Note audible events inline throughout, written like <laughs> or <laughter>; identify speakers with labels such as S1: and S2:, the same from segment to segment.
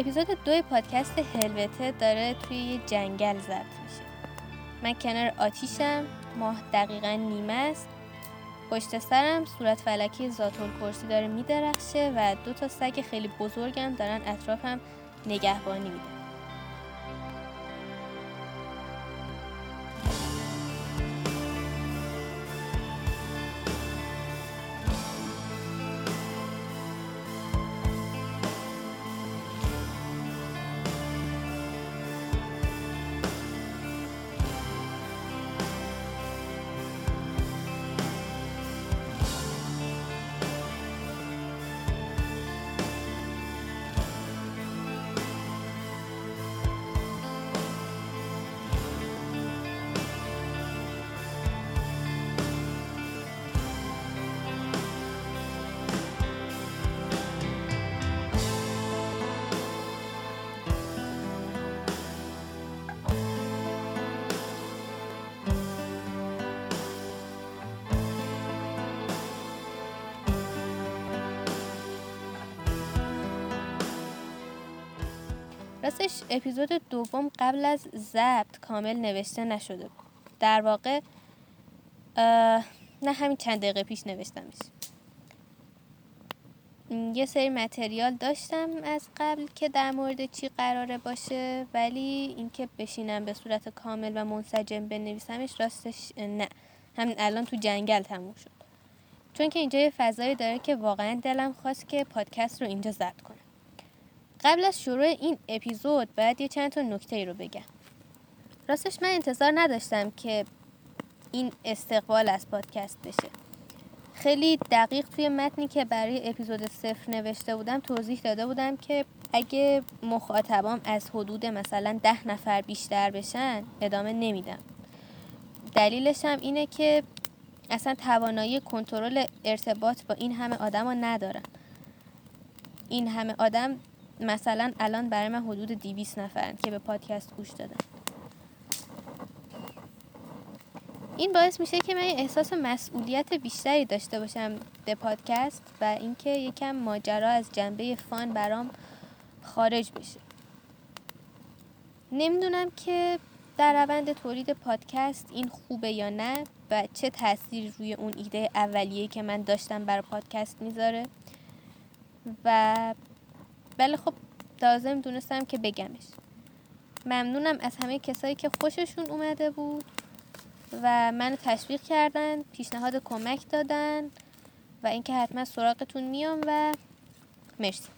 S1: اپیزود دو پادکست هلوته داره توی یه جنگل ضبط میشه. من کنار آتیشم ماه دقیقا نیمه است. پشت سرم صورت فلکی زاتول کرسی داره میدرخشه و دو تا سگ خیلی بزرگم دارن اطرافم نگهبانی میدن. راستش اپیزود دوم قبل از ضبط کامل نوشته نشده بود. در واقع نه همین چند دقیقه پیش نوشتمش یه سری متریال داشتم از قبل که در مورد چی قراره باشه ولی اینکه بشینم به صورت کامل و منسجم بنویسمش راستش نه. همین الان تو جنگل تموم شد. چون که اینجا یه فضایی داره که واقعا دلم خواست که پادکست رو اینجا ضبط کنم. قبل از شروع این اپیزود باید یه چند تا نکته رو بگم. راستش من انتظار نداشتم که این استقبال از پادکست بشه. خیلی دقیق توی متنی که برای اپیزود صفر نوشته بودم توضیح داده بودم که اگه مخاطبام از حدود مثلا ده نفر بیشتر بشن ادامه نمیدم. دلیلش هم اینه که اصلا توانایی کنترل ارتباط با این همه آدم رو ندارم. این همه آدم مثلا الان برای من حدود 200 نفرن که به پادکست گوش دادن. این باعث میشه که من احساس مسئولیت بیشتری داشته باشم به پادکست و اینکه یکم ماجرا از جنبه فان برام خارج بشه. نمی‌دونم که در روند تولید پادکست این خوبه یا نه و چه تاثیر روی اون ایده اولیه که من داشتم برای پادکست می‌ذاره و ولی خب لازم دونستم که بگمش. ممنونم از همه کسایی که خوششون اومده بود و منو تشویق کردن پیشنهاد کمک دادن و اینکه حتما سراغتون میام و مرسی.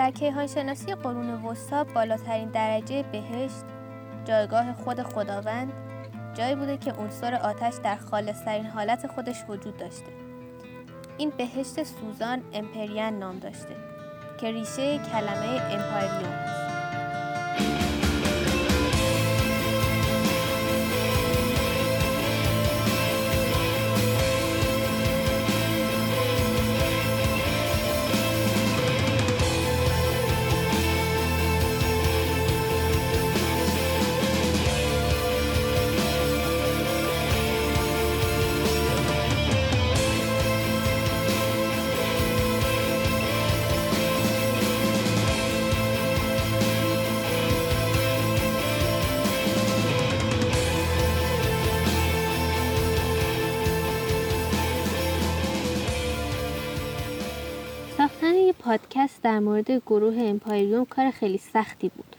S1: در کیهانشناسی قرون وسطا بالاترین درجه بهشت جایگاه خود خداوند جایی بوده که عنصر آتش در خالصترین حالت خودش وجود داشته. این بهشت سوزان امپریان نام داشته که ریشه کلمه امپایریوم است. پادکست در مورد گروه امپایریوم کار خیلی سختی بود.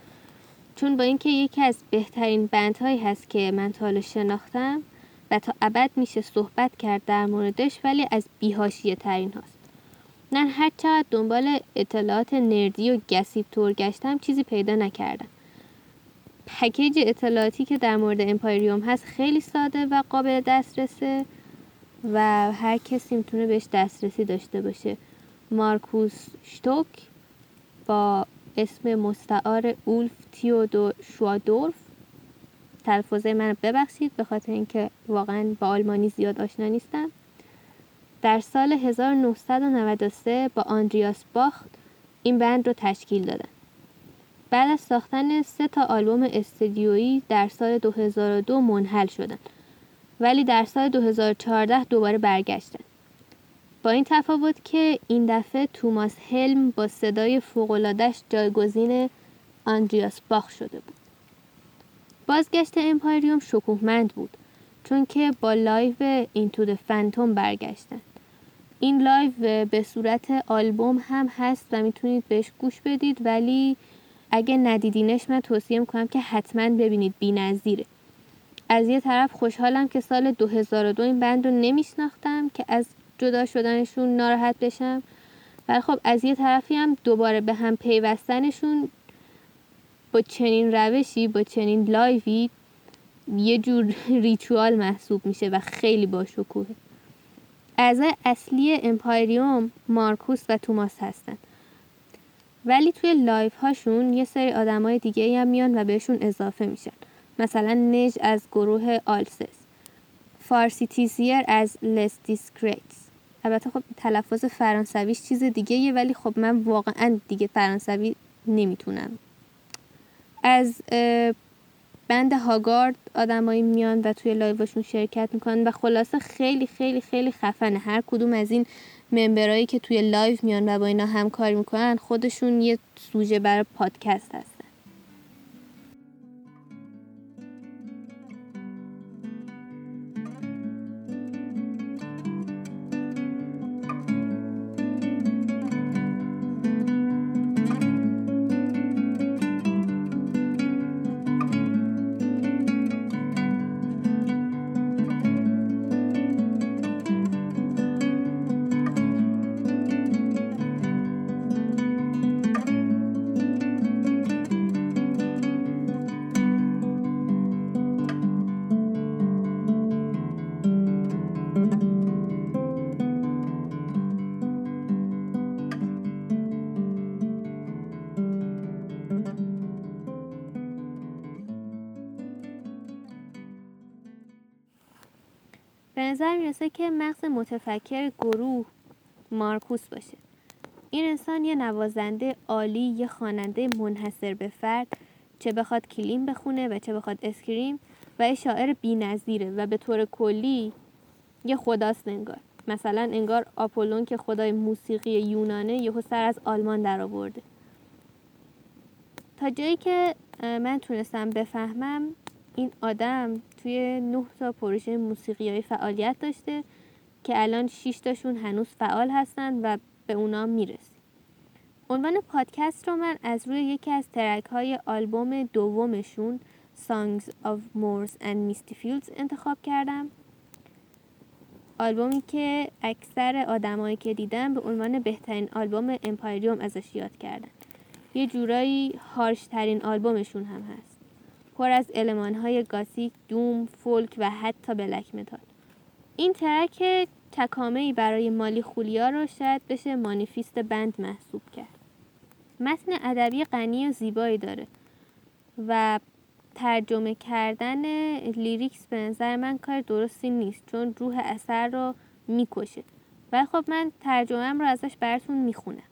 S1: چون با اینکه یکی از بهترین band هایی هست که من تا حالا شناختم و تا ابد میشه صحبت کرد در موردش ولی از بی‌حاشیه ترین هاست. من هر چقدر دنبال اطلاعات nerd ی و gossip طور گشتم چیزی پیدا نکردم. پکیج اطلاعاتی که در مورد امپایریوم هست خیلی ساده و قابل دسترسه و هر کسی می‌تونه بهش دسترسی داشته باشه. مارکوس شتوک با اسم مستعار اولف تیودور شوادورف. تلفظه من ببخشید به خاطر اینکه واقعا با آلمانی زیاد آشنا نیستم. در سال 1993 با آندریاس باخت این بند رو تشکیل دادن. بعد از ساختن سه تا آلبوم استودیویی در سال 2002 منحل شدن. ولی در سال 2014 دوباره برگشتن. با این تفاوت که این دفعه توماس هلم با صدای فوقلادش جایگزین آندریاس باخ شده بود بازگشت Empyrium شکوهمند بود چون که با live Into the Pantheon برگشتن این live به صورت آلبوم هم هست و می‌تونید بهش گوش بدید ولی اگه ندیدینش من توصیه می‌کنم که حتما ببینید بی نظیره. از یه طرف خوشحالم که سال 2002 این band رو نمیشناختم که از جدا شدنشون ناراحت بشم. ولی خب از یه طرفی هم دوباره به هم پیوستنشون با چنین روشی با چنین live ی یه جور <laughs> ritual محسوب میشه و خیلی با شکوهه اعضای اصلی Empyrium مارکوس و توماس هستن. ولی توی live هاشون یه سری آدمای دیگه هم میان و بهشون اضافه میشن. مثلا Neige از گروه Alcest. Fursy Teyssier از Les Discrets. البته خب تلفظ فرانسویش چیز دیگه یه ولی خب من واقعا دیگه فرانسوی نمی‌تونم. از band Haggard آدمایی میان و توی live شون شرکت می‌کنن و خلاصه خیلی خیلی خیلی خفنه. هر کدوم از این member ایی که توی live میان و با اینا همکاری می‌کنن خودشون یه سوژه برای پادکست هست. نظر می‌رسه که مغز متفکر گروه مارکوس باشه. این انسان یه نوازنده عالی یه خواننده منحصر به فرد چه بخواد کلیم بخونه و چه بخواد اسکریم و یه شاعر نظیره و به طور کلی یه خداست انگار. مثلا انگار آپولون که خدای موسیقی یونانه یهو سر از آلمان در آورده تا جایی که من تونستم بفهمم این آدم توی نه تا پروژه موسیقیایی فعالیت داشته که الان 6 تاشون هنوز فعال هستن و به اونا می‌رسیم. عنوان پادکست رو من از روی یکی از ترک های آلبوم دومشون Songs of Moors and Misty Fields انتخاب کردم. آلبومی که اکثر آدمایی که دیدم به عنوان بهترین آلبوم امپایریوم ازش یاد کردن. یه جورایی harsh ترین آلبومشون هم هست. پر از های gothic، doom، folk و حتی black metal. این track چکامه‌ای برای مالی خولیا رو شاید بشه مانیفست band محسوب کرد. متن ادبی غنی و زیبایی داره و ترجمه کردن lyrics به نظر من کار درستی نیست چون روح اثر رو می‌کشه و خب من ترجمه رو ازش براتون می‌خونم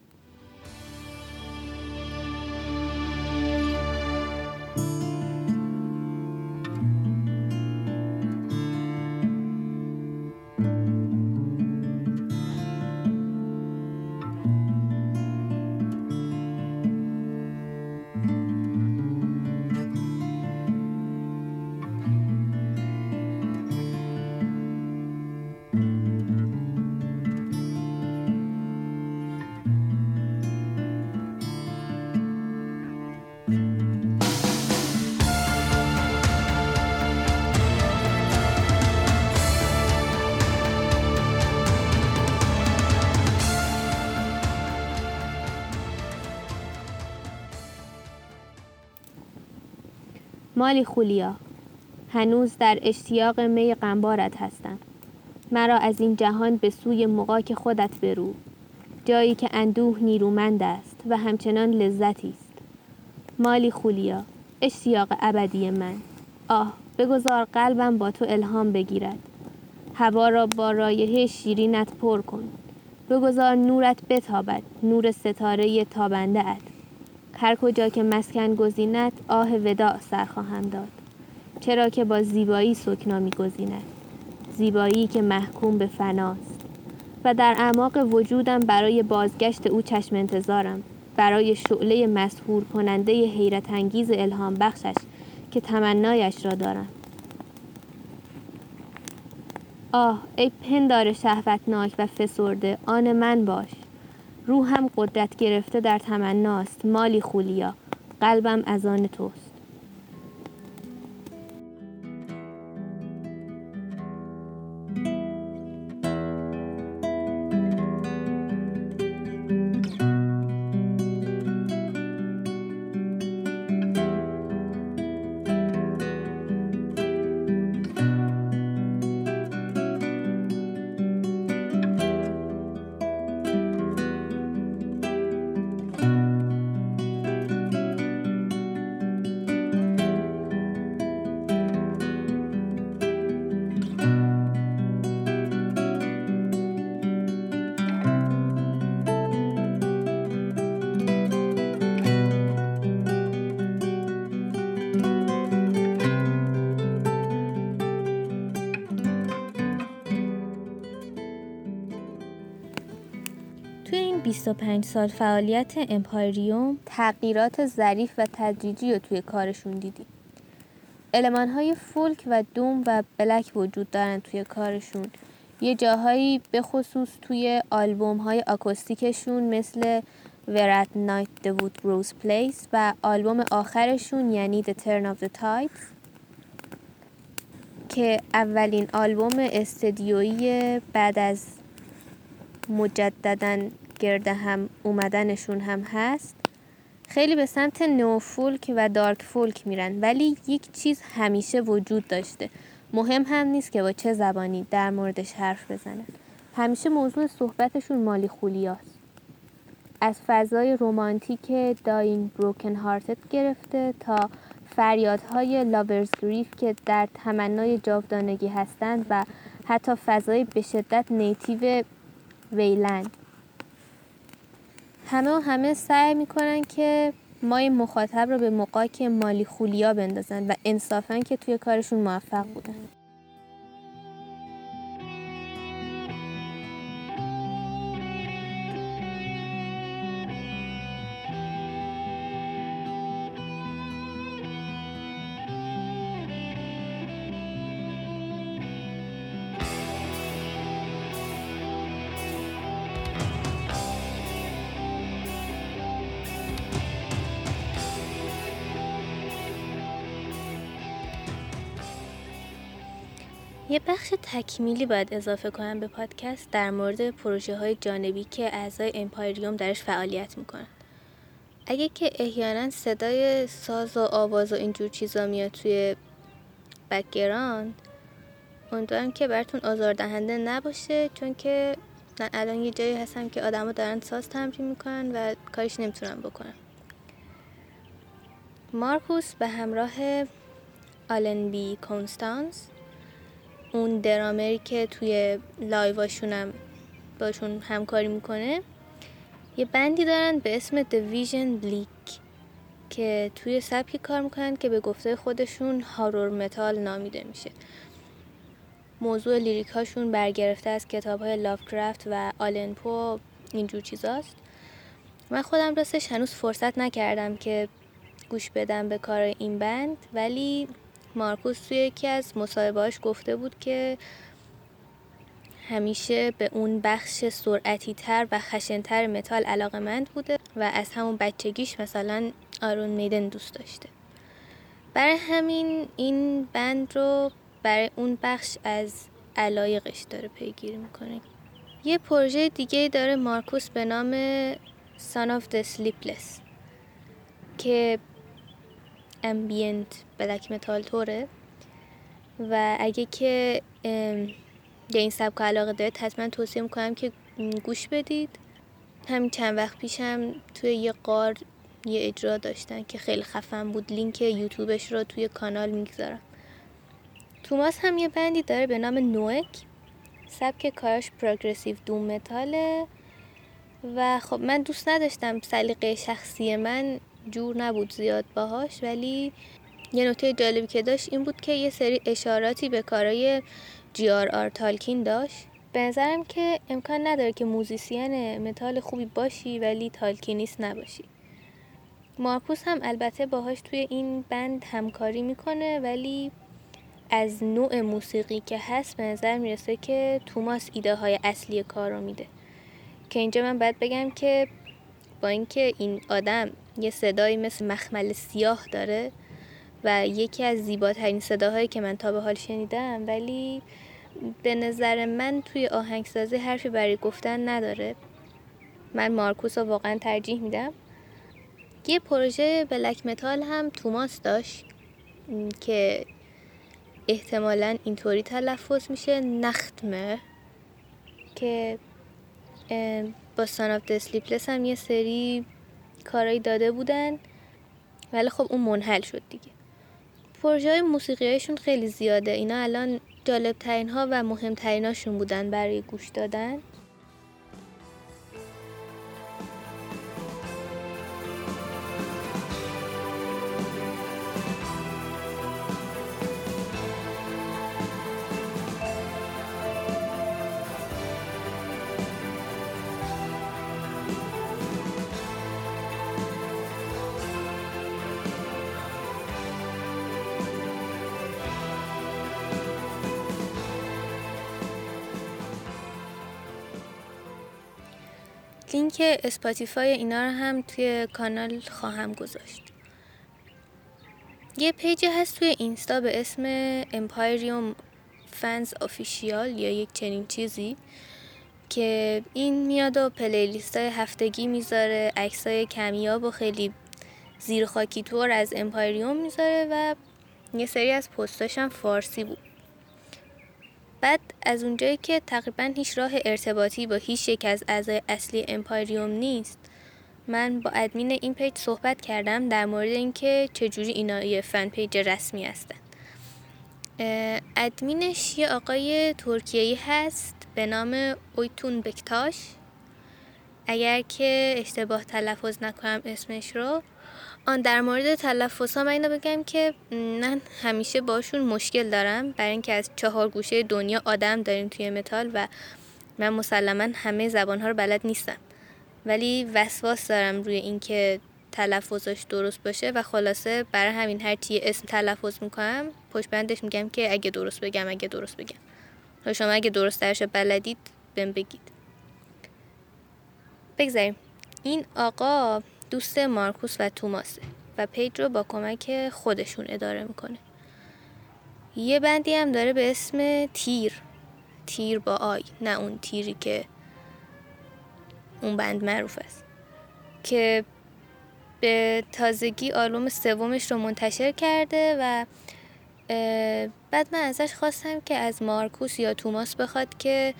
S1: مالی خولیا. هنوز در اشتیاق می قنبارت هستم. مرا از این جهان به سوی مقاک خودت برو. جایی که اندوه نیرومند است و همچنان لذتی است. مالی خولیا اشتیاق ابدی من. آه بگذار قلبم با تو الهام بگیرد. هوا را با رایحه شیرینت پر کن. بگذار نورت بتابد نور ستاره تابنده ات هر کجا که مسکن گزیند آه وداع سر خواهم داد. چرا که با زیبایی سکنا میگزیند زیبایی که محکوم به فناست. و در اعماق وجودم برای بازگشت او چشم انتظارم. برای شعله مسهور کننده حیرت انگیز الهام بخشش که تمنایش را دارم. آه ای پندار شهوتناک و فسرده آن من باش. روحم قدرت گرفته در تمناست مالی خولیا قلبم از آن توست. توی این 25 سال فعالیت امپاریوم تغییرات ظریف و تدریجی رو توی کارشون دیدیم. علمان های فولک و دوم و بلک وجود دارن توی کارشون. یه جاهایی به خصوص توی آلبوم های آکوستیکشون مثل ورات نایت The Wood Rose Place و آلبوم آخرشون یعنی The Turn of the Tides. که اولین آلبوم استدیویی بعد از مجددا گرد هم اومدنشون هم هست خیلی به سمت نو فولک و دارک فولک میرن ولی یک چیز همیشه وجود داشته. مهم هم نیست که با چه زبانی در موردش حرف بزنن. همیشه موضوع صحبتشون مالی خولیاست از فضای رومانتیک داین بروکن هارتت گرفته تا فریادهای لاورز گریف که در تمنای جاودانگی هستند و حتی فضای به شدت نیتیو ویلند. همه همه سعی می‌کنن که مای مخاطب رو به مقاک مالی خولیا بندازن و انصافا که توی کارشون موفق بودن. یه بخش تکمیلی باید اضافه کنم به پادکست در مورد پروژه های جانبی که اعضای Empyrium درش فعالیت می‌کنن. اگه که احیانا صدای ساز و آواز و اینجور چیزا میاد توی background امیدوارم که براتون آزاردهنده نباشه چون که من الان یه جایی هستم که آدما دارن ساز تمرین می‌کنن و کاریش نمی‌تونم بکنم. مارکوس به همراه Allen B. Konstanz اون درامری که توی live هاشونم باهاشون همکاری می‌کنه یه band ی دارن به اسم The Bleak که توی سبکی کار می‌کنن که به گفته خودشون horror metal نامیده میشه. موضوع lyric هاشون برگرفته از کتاب های لاوکرفت و آلن پو اینجور چیزاست. من خودم راستش هنوز فرصت نکردم که گوش بدم به کار این بند ولی مارکوس توی یکی از مصاحبهاش گفته بود که همیشه به اون بخش سرعتی تر و خشنتر متال علاقه مند بوده و از همون بچگیش مثلا آرون میدن دوست داشته. برای همین این بند رو برای اون بخش از علایقش داره پیگیری می‌کنه. یه پروژه دیگه داره مارکوس به نام Sun of the Sleepless که ambient black metal طوره و اگه که به این سبک علاقه دارید حتما توصیه می‌کنم که گوش بدید. همین چند وقت پیشم توی یه غار یه اجرا داشتن که خیلی خفن بود. لینک یوتیوبش رو توی کانال می‌گذارم. توماس هم یه band ی داره به نام Noekk. سبک کاراش progressive doom metal ه. و خب من دوست نداشتم سلیقه شخصی من جور نبود زیاد باهاش ولی یه نکته جالبی که داشت این بود که یه سری اشاراتی به کارای جی آر آر تالکین داشت. به نظرم که امکان نداره که musician metal خوبی باشی ولی Tolkienist نباشی. مارکوس هم البته باهاش توی این band همکاری می‌کنه ولی از نوع موسیقی که هست به نظر می‌رسه که توماس ایده های اصلی کار رو میده. که اینجا من باید بگم که با اینکه این آدم یه صدایی مثل مخمل سیاه داره و یکی از زیباترین صداهایی که من تا به حال شنیدم ولی به نظر من توی آهنگسازی حرفی برای گفتن نداره. من مارکوس رو واقعا ترجیح میدم. یه پروژه بلک متال هم توماس داشت که احتمالا اینطوری تلفظ میشه نختمه که با سان آف دسلیپلس هم یه سری کارایی داده بودن ولی خب اون منحل شد دیگه. پروژه های موسیقی خیلی زیاده. اینا الان جالب ترین ها و مهم هاشون بودن برای گوش دادن. لینک Spotify اینا رو هم توی کانال خواهم گذاشت. یه page ی هست توی اینستا به اسم Empyrium Fans Official یا یک چنین چیزی که این میاد و playlist های هفتگی می‌ذاره عکس های کمیاب و خیلی زیر خاکی طور از Empyrium می‌ذاره و یه سری از پستاش هم فارسی بود. بعد از اونجایی که تقریبا هیچ راه ارتباطی با هیچ یک از اعضای اصلی Empyrium نیست من با ادمین این page صحبت کردم در مورد اینکه چجوری اینا یه fan page رسمی هستن. ادمینش یه آقای ترکیه‌ای هست به نام اویتون بکتاش. اگر که اشتباه تلفظ نکنم اسمش رو آن در مورد تلفظ ها من اینو بگم که من همیشه باهاشون مشکل دارم. برای اینکه از چهار گوشه دنیا آدم داریم توی متال و من مسلما همه زبان ها رو بلد نیستم. ولی وسواس دارم روی اینکه تلفظش درست باشه و خلاصه برای همین هر چی اسم تلفظ می‌کنم پشت بندش میگم که اگه درست بگم اگه درست بگم. شما اگه درست درش بلدید بهم بگید. بگذاریم. این آقا دوست مارکوس و توماسه و پیج رو با کمک خودشون اداره می‌کنه. یه بندی هم داره به اسم تیر. تیر با آی نه اون تیری که اون بند معروف است. که به تازگی آلبوم سومش رو منتشر کرده و بعد من ازش خواستم که از مارکوس یا توماس بخواد که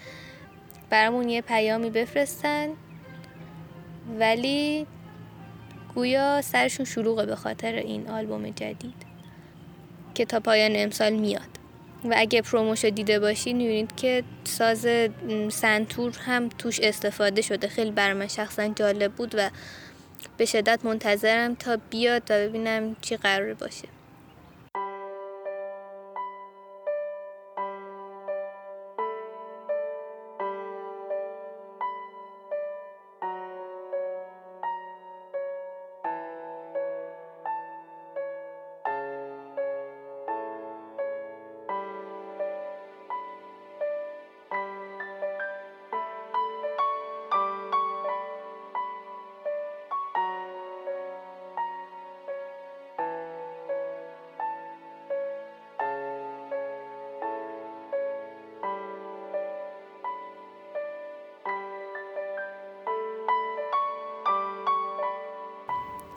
S1: برامون یه پیامی بفرستن. ولی گویا سرشون شلوغه به خاطر این آلبوم جدید که تا پایان امسال میاد. و اگه پروموشو دیده باشید می‌بینید که ساز سنتور هم توش استفاده شده. خیلی بر من شخصا جالب بود و به شدت منتظرم تا بیاد و ببینم چی قرار باشه.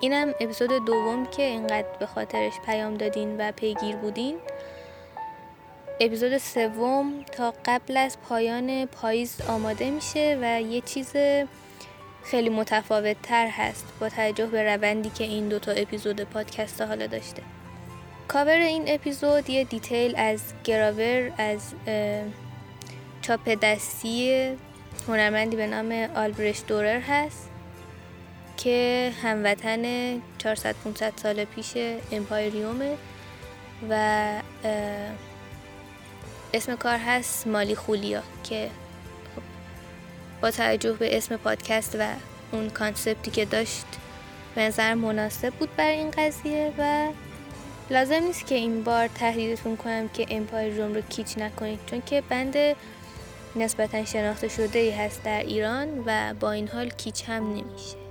S1: اینم اپیزود دوم که اینقدر به خاطرش پیام دادین و پیگیر بودین. اپیزود سوم تا قبل از پایان پاییز آماده میشه و یه چیز خیلی متفاوت تر هست با توجه به روندی که این دوتا اپیزود پادکست حالا داشته. کاور این اپیزود یه detail از گراور از چاپ دستی هنرمندی به نام آلبرشت دورر هست. که هموطن 400 500 سال پیش Empyrium ه و اسم کار هست مالی خولیا که خب با توجه به اسم پادکست و اون concept ی که داشت به نظر مناسب بود برای این قضیه و لازم نیست که این بار تهدیدتون کنم که Empyrium رو kitsch نکنید چون که band نسبتا شناخته شده ای هست در ایران و با این حال کیچ هم نمیشه.